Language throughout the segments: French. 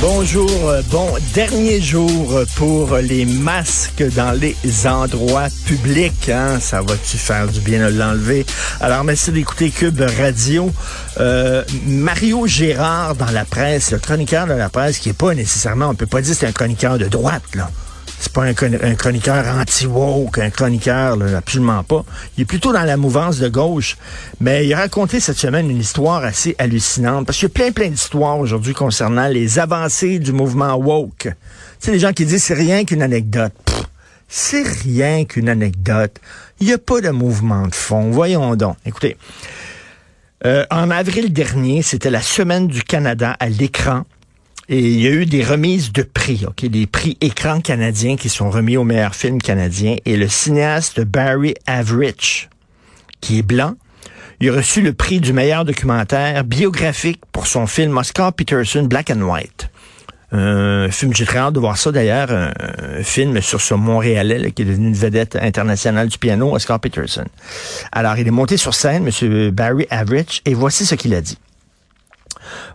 Bonjour, euh, bon dernier jour pour les masques dans les endroits publics. Hein? Ça va-tu faire du bien de l'enlever? Alors merci d'écouter Cube Radio. Euh, Mario Gérard dans la presse, le chroniqueur de la presse, qui est pas nécessairement, on peut pas dire c'est un chroniqueur de droite, là. C'est pas un, chroniqueur anti-woke, un chroniqueur, là, absolument pas. Il est plutôt dans la mouvance de gauche. Mais il a raconté cette semaine une histoire assez hallucinante. Parce qu'il y a plein, plein d'histoires aujourd'hui concernant les avancées du mouvement woke. Tu sais, les gens qui disent c'est rien qu'une anecdote. C'est rien qu'une anecdote. Il n'y a pas de mouvement de fond. Voyons donc. Écoutez. Euh, en avril dernier, c'était la semaine du Canada à l'écran. Et il y a eu des remises de prix, ok, des prix écran canadiens qui sont remis aux meilleurs films canadiens. Et le cinéaste Barry Average, qui est blanc, il a reçu le prix du meilleur documentaire biographique pour son film Oscar Peterson Black and White. Un film, j'ai très hâte de voir ça d'ailleurs, un, film sur ce Montréalais qui est devenu une vedette internationale du piano, Oscar Peterson. Alors, il est monté sur scène, M. Barry Average, et voici ce qu'il a dit.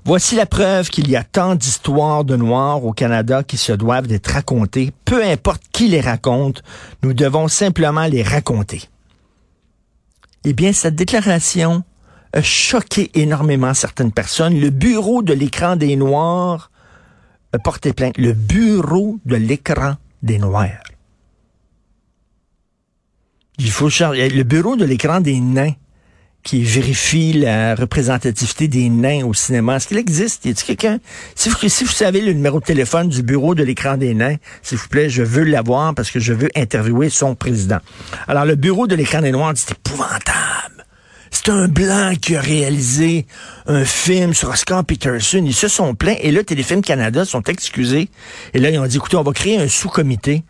Voici la preuve qu'il y a tant d'histoires de Noirs au Canada qui se doivent d'être racontées. Peu importe qui les raconte, nous devons simplement les raconter. Eh bien, cette déclaration a choqué énormément certaines personnes. Le bureau de l'écran des Noirs a porté plainte. Le bureau de l'écran des Noirs. Il faut changer. Le bureau de l'écran des nains qui vérifie la représentativité des nains au cinéma. Est-ce qu'il existe? Y a quelqu'un? Si vous, savez le numéro de téléphone du bureau de l'écran des nains, s'il vous plaît, je veux l'avoir parce que je veux interviewer son président. Alors, le bureau de l'écran des noirs, c'est épouvantable. C'est un blanc qui a réalisé un film sur Oscar Peterson. Ils se sont plaints. Et là, Téléfilm Canada sont excusés. Et là, ils ont dit, écoutez, on va créer un sous-comité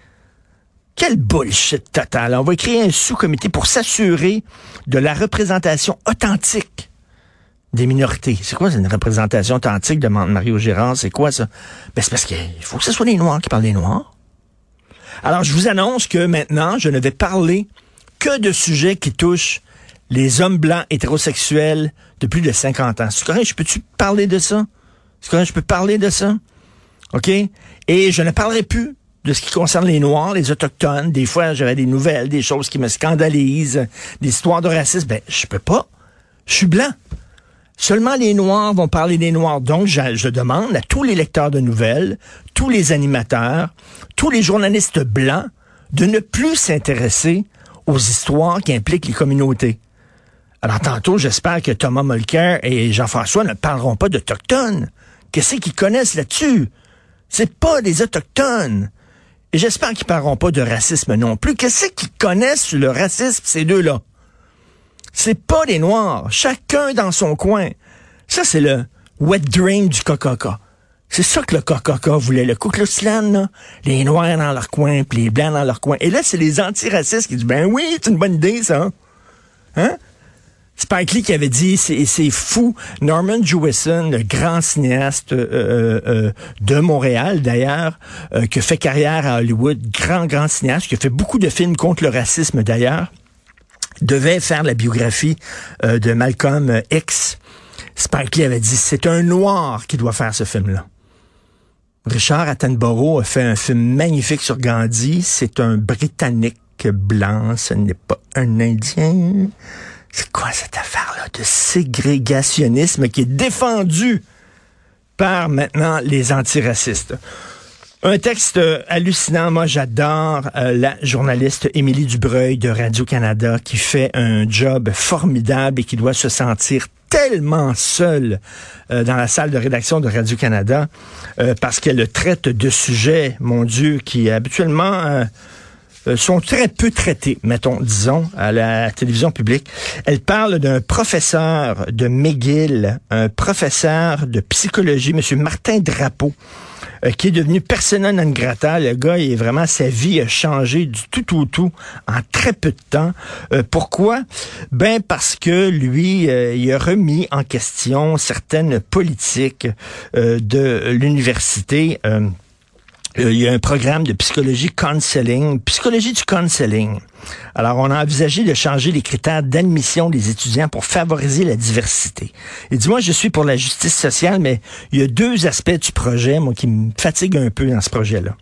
quel bullshit total. On va créer un sous-comité pour s'assurer de la représentation authentique des minorités. C'est quoi, une représentation authentique demande Mario Gérard? C'est quoi ça? Ben, c'est parce qu'il faut que ce soit les Noirs qui parlent des Noirs. Alors, je vous annonce que maintenant, je ne vais parler que de sujets qui touchent les hommes blancs hétérosexuels de plus de 50 ans. C'est correct? Je peux-tu parler de ça? C'est correct? Je peux parler de ça? OK? Et je ne parlerai plus de ce qui concerne les Noirs, les Autochtones. Des fois, j'avais des nouvelles, des choses qui me scandalisent, des histoires de racisme. Ben, je peux pas. Je suis blanc. Seulement les Noirs vont parler des Noirs. Donc, je, demande à tous les lecteurs de nouvelles, tous les animateurs, tous les journalistes blancs de ne plus s'intéresser aux histoires qui impliquent les communautés. Alors, tantôt, j'espère que Thomas Mulcair et Jean-François ne parleront pas d'Autochtones. Qu'est-ce qu'ils connaissent là-dessus? C'est pas des Autochtones. J'espère qu'ils parleront pas de racisme non plus. Qu'est-ce qu'ils connaissent le racisme, ces deux-là? C'est pas des Noirs. Chacun dans son coin. Ça, c'est le wet dream du Coca-Cola. C'est ça que le Coca-Cola voulait. Le Ku Klux les Noirs dans leur coin, puis les Blancs dans leur coin. Et là, c'est les antiracistes qui disent, ben oui, c'est une bonne idée, ça. Hein? Spike Lee qui avait dit, c'est fou. Norman Jewison, le grand cinéaste euh, euh, de Montréal d'ailleurs, euh, qui fait carrière à Hollywood, grand, grand cinéaste, qui a fait beaucoup de films contre le racisme d'ailleurs. devait faire la biographie euh, de Malcolm X. Spike Lee avait dit, c'est un noir qui doit faire ce film-là. Richard Attenborough a fait un film magnifique sur Gandhi. C'est un Britannique blanc, ce n'est pas un Indien. C'est quoi cette affaire-là de ségrégationnisme qui est défendu par maintenant les antiracistes? Un texte euh, hallucinant. Moi, j'adore euh, la journaliste Émilie Dubreuil de Radio-Canada qui fait un job formidable et qui doit se sentir tellement seule euh, dans la salle de rédaction de Radio-Canada parce qu'elle traite de sujets, mon Dieu, qui habituellement sont très peu traités, mettons, disons, à la télévision publique. Elle parle d'un professeur de McGill, un professeur de psychologie, M. Martin Drapeau, euh, qui est devenu persona non grata. Le gars, il est vraiment, sa vie a changé du tout au tout en très peu de temps. Euh, pourquoi? Ben parce que lui, euh, il a remis en question certaines politiques de l'université. Il y a un programme de psychologie counseling, psychologie du counseling. Alors, on a envisagé de changer les critères d'admission des étudiants pour favoriser la diversité. Et dis-moi, je suis pour la justice sociale, mais il y a deux aspects du projet, moi, qui me fatiguent un peu dans ce projet-là.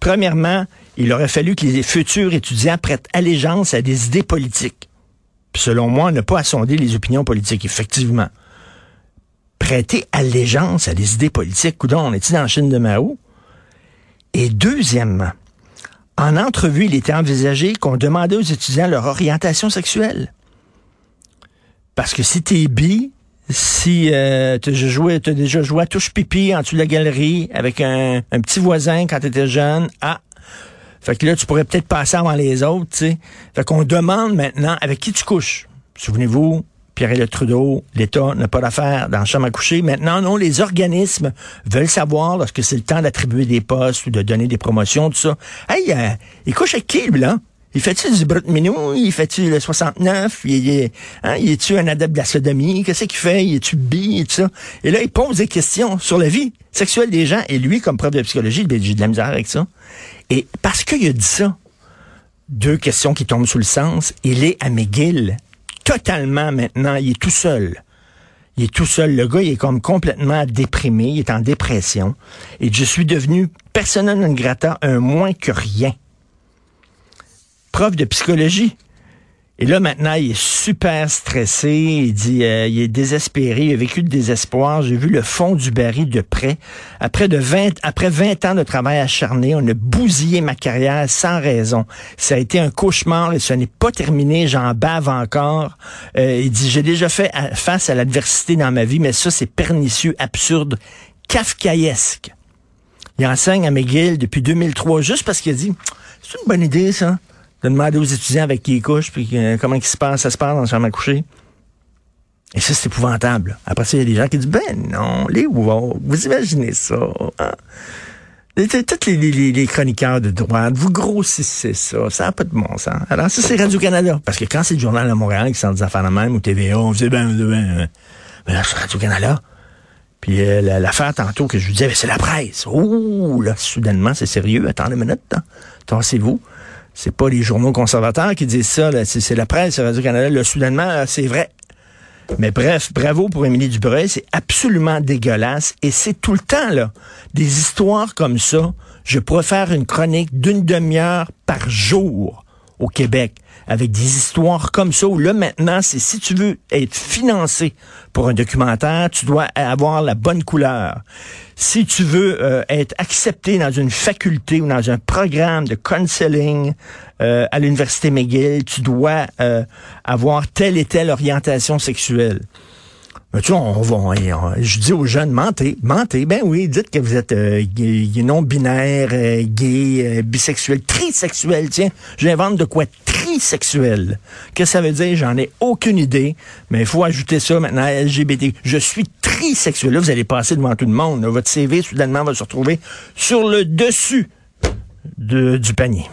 Premièrement, il aurait fallu que les futurs étudiants prêtent allégeance à des idées politiques. Puis selon moi, ne pas assonder les opinions politiques, effectivement. Prêter allégeance à des idées politiques, coudon, on est-il dans la Chine de Mao? Et deuxièmement, en entrevue, il était envisagé qu'on demandait aux étudiants leur orientation sexuelle. Parce que si t'es bi, si euh, tu as, déjà joué à touche pipi en dessous de la galerie avec un, petit voisin quand tu étais jeune, ah, fait que là, tu pourrais peut-être passer avant les autres, tu sais. Fait qu'on demande maintenant avec qui tu couches. Souvenez-vous, Pierre-Éliott Trudeau, l'État n'a pas d'affaires dans le chambre à coucher. Maintenant, non, les organismes veulent savoir lorsque c'est le temps d'attribuer des postes ou de donner des promotions, tout ça. Hey, euh, il couche avec qui, lui, là? Il fait-tu du brut minou? Il fait-tu le 69? Il, il, hein, il est-tu un adepte de la sodomie? Qu'est-ce qu'il fait? Il est-tu bi? Et tout ça? Et là, il pose des questions sur la vie sexuelle des gens. Et lui, comme prof de psychologie, j'ai de la misère avec ça. Et parce qu'il a dit ça, deux questions qui tombent sous le sens, il est à McGill totalement maintenant, il est tout seul. Il est tout seul. Le gars, il est comme complètement déprimé, il est en dépression. Et je suis devenu personnel non grata, un moins que rien. Prof de psychologie. Et là, maintenant, il est super stressé. Il dit, euh, il est désespéré. Il a vécu de désespoir. J'ai vu le fond du baril de près. Après de 20, après 20 ans de travail acharné, on a bousillé ma carrière sans raison. Ça a été un cauchemar et ce n'est pas terminé. J'en bave encore. Euh, il dit, j'ai déjà fait face à l'adversité dans ma vie, mais ça, c'est pernicieux, absurde, kafkaesque. Il enseigne à McGill depuis 2003 juste parce qu'il a dit, c'est une bonne idée, ça de demander aux étudiants avec qui ils couchent, puis euh, comment se passe, ça se passe dans le chambre à coucher. Et ça, c'est épouvantable. Après ça, il y a des gens qui disent, ben non, les wow, vous imaginez ça. Hein? Tous les, chroniqueurs de droite, vous grossissez ça, ça n'a pas de bon sens. Alors ça, c'est Radio-Canada. Parce que quand c'est le journal de Montréal qui s'en des affaires de même, ou TVA, on faisait ben, ben, ben, ben là, c'est Radio-Canada. Puis euh, l'affaire tantôt que je vous disais, ben, c'est la presse. Ouh, là, soudainement, c'est sérieux. Attendez une minute, hein. Tassez-vous c'est pas les journaux conservateurs qui disent ça, c'est la presse, Radio-Canada. Là, soudainement, c'est vrai. Mais bref, bravo pour Émilie Dubreuil, c'est absolument dégueulasse et c'est tout le temps là des histoires comme ça. Je pourrais faire une chronique d'une demi-heure par jour au Québec avec des histoires comme ça où là maintenant, c'est si tu veux être financé pour un documentaire, tu dois avoir la bonne couleur. Si tu veux euh, être accepté dans une faculté ou dans un programme de counseling euh, à l'université McGill, tu dois euh, avoir telle et telle orientation sexuelle. Ben, tu vois, on va, je dis aux jeunes, mentez, mentez. Ben oui, dites que vous êtes euh, non-binaire, euh, gay, euh, bisexuel, trisexuel. Tiens, j'invente de quoi trisexuel. Qu'est-ce que ça veut dire? J'en ai aucune idée. Mais il faut ajouter ça maintenant LGBT. Je suis trisexuel. Là, vous allez passer devant tout le monde. Votre CV, soudainement, va se retrouver sur le dessus de, du panier.